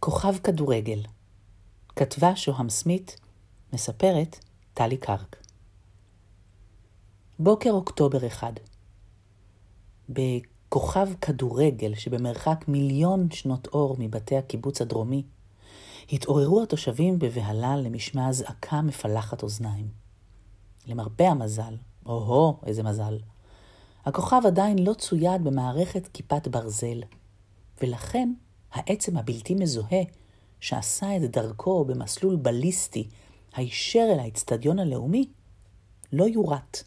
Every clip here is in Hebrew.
כוכב כדורגל. כתבה שוהם סמית, מספרת טלי קרק. בוקר אוקטובר אחד. בכוכב כדורגל שבמרחק מיליון שנות אור מבתי הקיבוץ הדרומי, התעוררו התושבים בבהלה למשמע אזעקה מפלחת אוזניים. למרבה המזל, או-הו, איזה מזל, הכוכב עדיין לא צויד במערכת כיפת ברזל, ולכן העצם הבלתי מזוהה שעשה את דרכו במסלול בליסטי הישר אל האצטדיון הלאומי, לא יורט.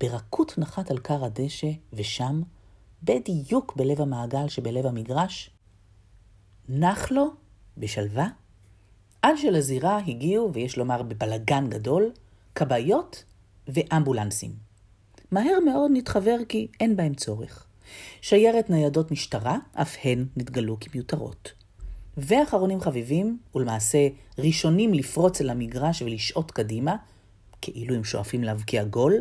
ברכות נחת על כר הדשא, ושם, בדיוק בלב המעגל שבלב המגרש, נח לו בשלווה, עד שלזירה הגיעו, ויש לומר בבלגן גדול, כבאיות ואמבולנסים. מהר מאוד נתחבר כי אין בהם צורך. שיירת ניידות משטרה, אף הן נתגלו כמיותרות. ואחרונים חביבים, ולמעשה ראשונים לפרוץ אל המגרש ולשעוט קדימה, כאילו הם שואפים להבקיע גול,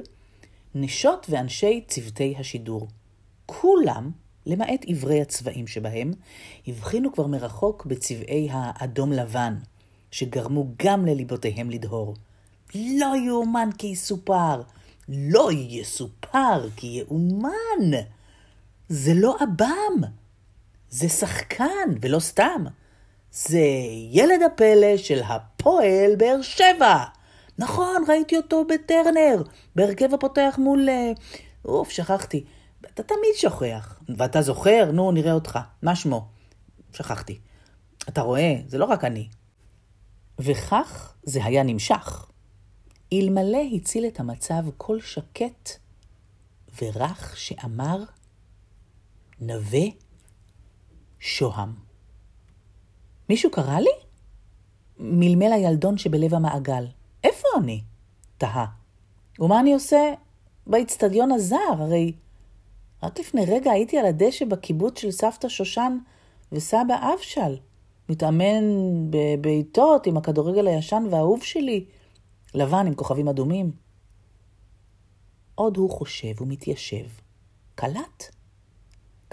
נשות ואנשי צוותי השידור. כולם, למעט עברי הצבעים שבהם, הבחינו כבר מרחוק בצבעי האדום לבן, שגרמו גם לליבותיהם לדהור. לא יאומן כי יסופר, לא יסופר כי יאומן. זה לא עב"ם, זה שחקן, ולא סתם. זה ילד הפלא של הפועל באר שבע. נכון, ראיתי אותו בטרנר, בהרכב הפותח מול... אה, אוף, שכחתי. אתה תמיד שוכח. ואתה זוכר? נו, נראה אותך. מה שמו? שכחתי. אתה רואה, זה לא רק אני. וכך זה היה נמשך. אלמלא הציל את המצב קול שקט ורך שאמר, נווה שוהם. מישהו קרא לי? מלמל הילדון שבלב המעגל. איפה אני? תהה. ומה אני עושה באיצטדיון הזר? הרי רק לפני רגע הייתי על הדשא בקיבוץ של סבתא שושן וסבא אבשל, מתאמן בבעיטות עם הכדורגל הישן והאהוב שלי, לבן עם כוכבים אדומים. עוד הוא חושב ומתיישב. קלט.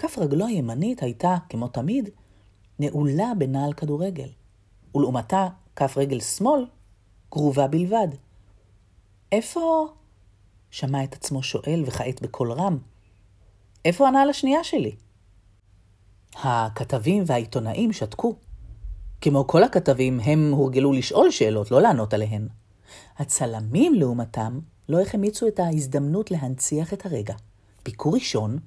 כף רגלו הימנית הייתה, כמו תמיד, נעולה בנעל כדורגל, ולעומתה כף רגל שמאל גרובה בלבד. איפה? שמע את עצמו שואל וכעת בקול רם. איפה הנעל השנייה שלי? הכתבים והעיתונאים שתקו. כמו כל הכתבים, הם הורגלו לשאול שאלות, לא לענות עליהן. הצלמים, לעומתם, לא החמיצו את ההזדמנות להנציח את הרגע. ביקור ראשון,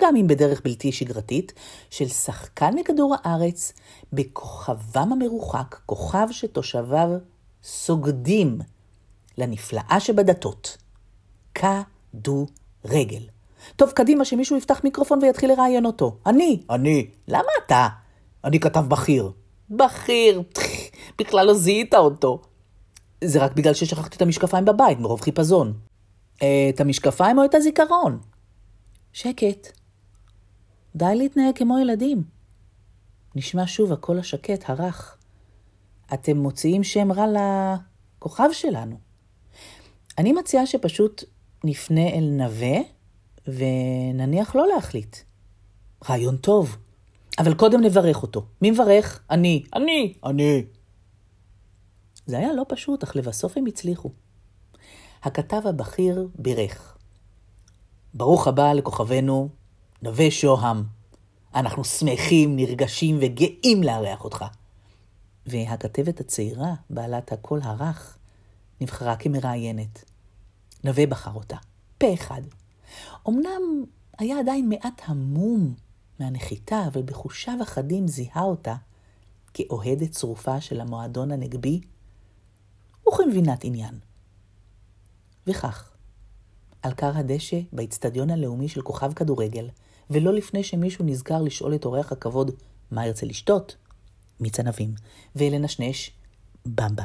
גם אם בדרך בלתי שגרתית, של שחקן מכדור הארץ בכוכבם המרוחק, כוכב שתושביו סוגדים לנפלאה שבדתות. כדורגל. טוב, קדימה, שמישהו יפתח מיקרופון ויתחיל לראיין אותו. אני. אני. למה אתה? אני כתב בכיר. בכיר, בכלל לא זיהית אותו. זה רק בגלל ששכחתי את המשקפיים בבית, מרוב חיפזון. אה, את המשקפיים או את הזיכרון? שקט. די להתנהג כמו ילדים. נשמע שוב הקול השקט, הרך. אתם מוציאים שם רע לכוכב שלנו. אני מציעה שפשוט נפנה אל נווה ונניח לא להחליט. רעיון טוב, אבל קודם נברך אותו. מי מברך? אני. אני. אני. זה היה לא פשוט, אך לבסוף הם הצליחו. הכתב הבכיר בירך. ברוך הבא לכוכבנו, נווה שוהם. אנחנו שמחים, נרגשים וגאים לארח אותך. והכתבת הצעירה, בעלת הקול הרך, נבחרה כמראיינת. נווה בחר אותה, פה אחד. אמנם היה עדיין מעט המום מהנחיתה, אבל בחושיו החדים זיהה אותה כאוהדת צרופה של המועדון הנגבי, וכמבינת עניין. וכך, על כר הדשא באיצטדיון הלאומי של כוכב כדורגל, ולא לפני שמישהו נזכר לשאול את אורח הכבוד מה ירצה לשתות, מיץ ענבים, ולנשנש במבה.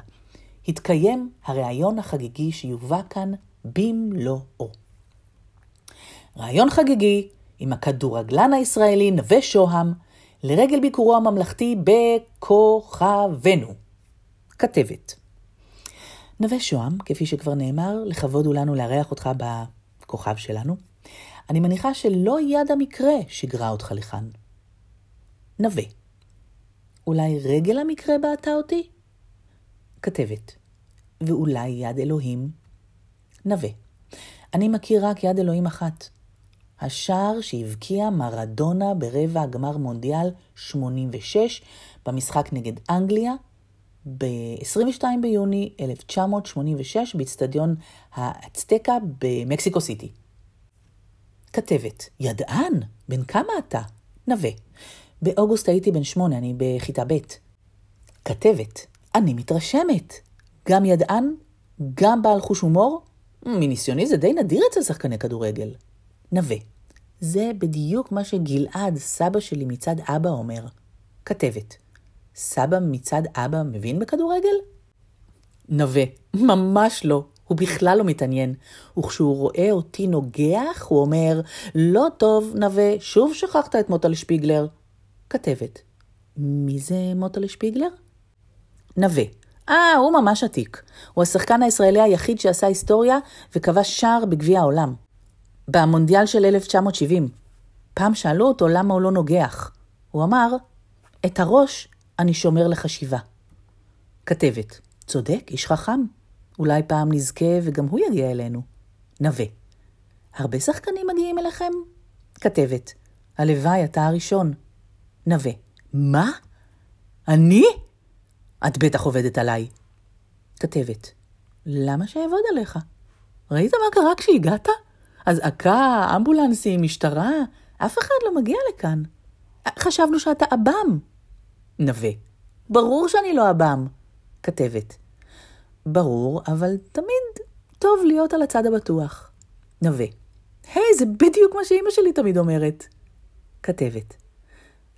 התקיים הריאיון החגיגי שיובא כאן במלואו. ראיון חגיגי עם הכדורגלן הישראלי נווה שוהם לרגל ביקורו הממלכתי בכוכבנו. כתבת נווה שוהם, כפי שכבר נאמר, לכבוד הוא לנו לארח אותך בכוכב שלנו. אני מניחה שלא יד המקרה שיגרה אותך לכאן. נווה. אולי רגל המקרה בעטה אותי? כתבת, ואולי יד אלוהים? נווה, אני מכיר רק יד אלוהים אחת. השער שהבקיע מרדונה ברבע הגמר מונדיאל 86 במשחק נגד אנגליה ב-22 ביוני 1986 באצטדיון האצטקה במקסיקו סיטי. כתבת, ידען, בן כמה אתה? נווה. באוגוסט הייתי בן שמונה, אני בכיתה ב'. כתבת, אני מתרשמת. גם ידען, גם בעל חוש הומור? מניסיוני זה די נדיר אצל שחקני כדורגל. נווה, זה בדיוק מה שגלעד, סבא שלי מצד אבא, אומר. כתבת, סבא מצד אבא מבין בכדורגל? נווה, ממש לא. הוא בכלל לא מתעניין. וכשהוא רואה אותי נוגח, הוא אומר, לא טוב, נווה, שוב שכחת את מוטל שפיגלר. כתבת, מי זה מוטל שפיגלר? נווה, אה, הוא ממש עתיק. הוא השחקן הישראלי היחיד שעשה היסטוריה וכבש שער בגביע העולם. במונדיאל של 1970. פעם שאלו אותו למה הוא לא נוגח. הוא אמר, את הראש אני שומר לחשיבה. כתבת, צודק, איש חכם. אולי פעם נזכה וגם הוא יגיע אלינו. נווה, הרבה שחקנים מגיעים אליכם? כתבת, הלוואי, אתה הראשון. נווה, מה? אני? את בטח עובדת עליי. כתבת, למה שאעבוד עליך? ראית מה קרה כשהגעת? אזעקה, אמבולנסים, משטרה, אף אחד לא מגיע לכאן. חשבנו שאתה עב"ם. נווה, ברור שאני לא עב"ם. כתבת, ברור, אבל תמיד טוב להיות על הצד הבטוח. נווה, היי, hey, זה בדיוק מה שאימא שלי תמיד אומרת. כתבת,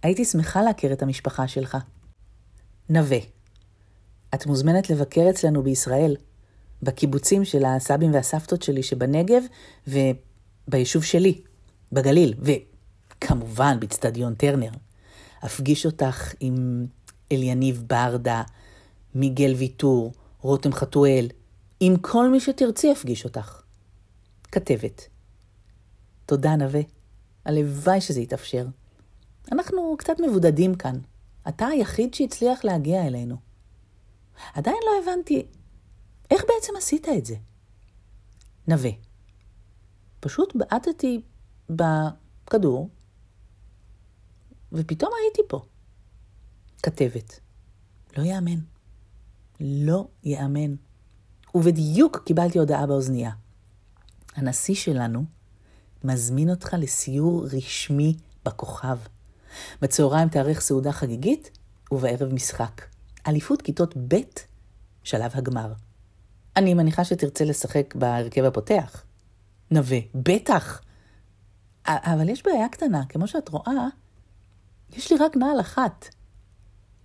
הייתי שמחה להכיר את המשפחה שלך. נווה, את מוזמנת לבקר אצלנו בישראל, בקיבוצים של הסבים והסבתות שלי שבנגב וביישוב שלי, בגליל, וכמובן באצטדיון טרנר. אפגיש אותך עם אליניב ברדה, מיגל ויטור, רותם חתואל, עם כל מי שתרצי אפגיש אותך. כתבת, תודה נווה, הלוואי שזה יתאפשר. אנחנו קצת מבודדים כאן. אתה היחיד שהצליח להגיע אלינו. עדיין לא הבנתי, איך בעצם עשית את זה? נווה. פשוט בעטתי בכדור, ופתאום הייתי פה. כתבת. לא יאמן. לא יאמן. ובדיוק קיבלתי הודעה באוזנייה. הנשיא שלנו מזמין אותך לסיור רשמי בכוכב. בצהריים תארך סעודה חגיגית, ובערב משחק. אליפות כיתות ב', שלב הגמר. אני מניחה שתרצה לשחק בהרכב הפותח. נווה, בטח. אבל יש בעיה קטנה, כמו שאת רואה, יש לי רק נעל אחת.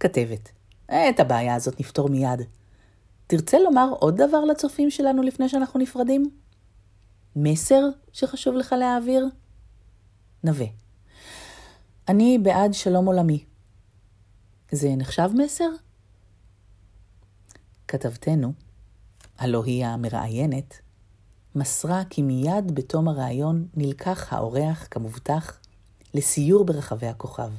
כתבת, את הבעיה הזאת נפתור מיד. תרצה לומר עוד דבר לצופים שלנו לפני שאנחנו נפרדים? מסר שחשוב לך להעביר? נווה, אני בעד שלום עולמי. זה נחשב מסר? כתבתנו, הלא היא המראיינת, מסרה כי מיד בתום הראיון נלקח האורח, כמובטח, לסיור ברחבי הכוכב.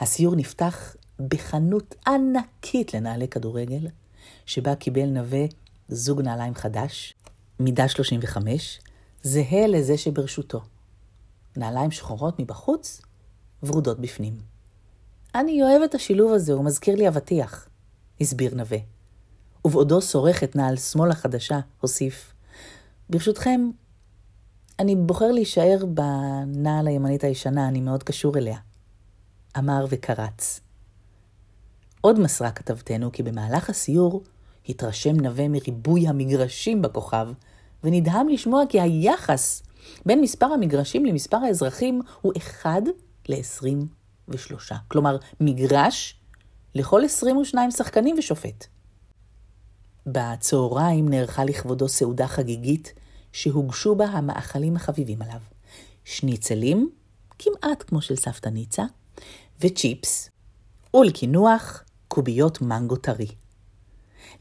הסיור נפתח בחנות ענקית לנעלי כדורגל, שבה קיבל נווה זוג נעליים חדש, מידה 35, זהה לזה שברשותו. נעליים שחורות מבחוץ, ורודות בפנים. אני אוהב את השילוב הזה, הוא מזכיר לי אבטיח, הסביר נווה. ובעודו שורך את נעל שמאל החדשה, הוסיף, ברשותכם, אני בוחר להישאר בנעל הימנית הישנה, אני מאוד קשור אליה. אמר וקרץ. עוד מסרה כתבתנו כי במהלך הסיור התרשם נווה מריבוי המגרשים בכוכב, ונדהם לשמוע כי היחס בין מספר המגרשים למספר האזרחים הוא 1 ל-23. כלומר, מגרש לכל 22 שחקנים ושופט. בצהריים נערכה לכבודו סעודה חגיגית שהוגשו בה המאכלים החביבים עליו. שניצלים, כמעט כמו של סבתא ניצה, וצ'יפס, ולקינוח, קוביות מנגו טרי.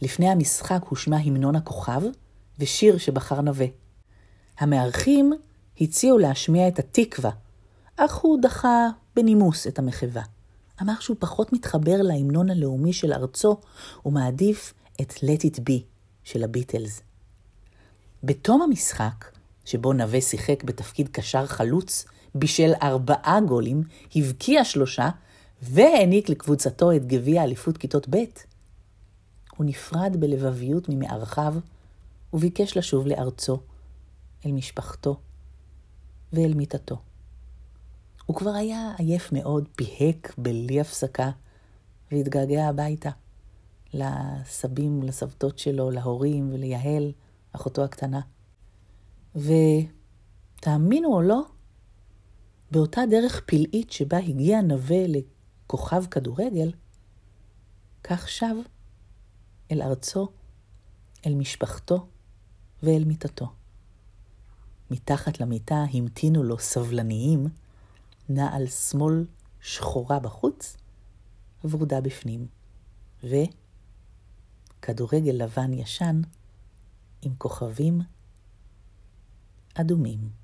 לפני המשחק הושמע המנון הכוכב ושיר שבחר נווה. המארחים הציעו להשמיע את התקווה, אך הוא דחה בנימוס את המחווה. אמר שהוא פחות מתחבר להמנון הלאומי של ארצו, ומעדיף את Let It Be של הביטלס. בתום המשחק, שבו נווה שיחק בתפקיד קשר חלוץ, בישל ארבעה גולים, הבקיע שלושה, והעניק לקבוצתו את גביע אליפות כיתות ב'. הוא נפרד בלבביות ממארחיו, וביקש לשוב לארצו, אל משפחתו ואל מיטתו. הוא כבר היה עייף מאוד, פיהק בלי הפסקה, והתגעגע הביתה, לסבים ולסבתות שלו, להורים וליהל, אחותו הקטנה. ותאמינו או לא, באותה דרך פלאית שבה הגיע נווה לכוכב כדורגל, כך שב אל ארצו, אל משפחתו ואל מיטתו. מתחת למיטה המתינו לו סבלניים נעל שמאל שחורה בחוץ, ורודה בפנים, וכדורגל לבן ישן עם כוכבים אדומים.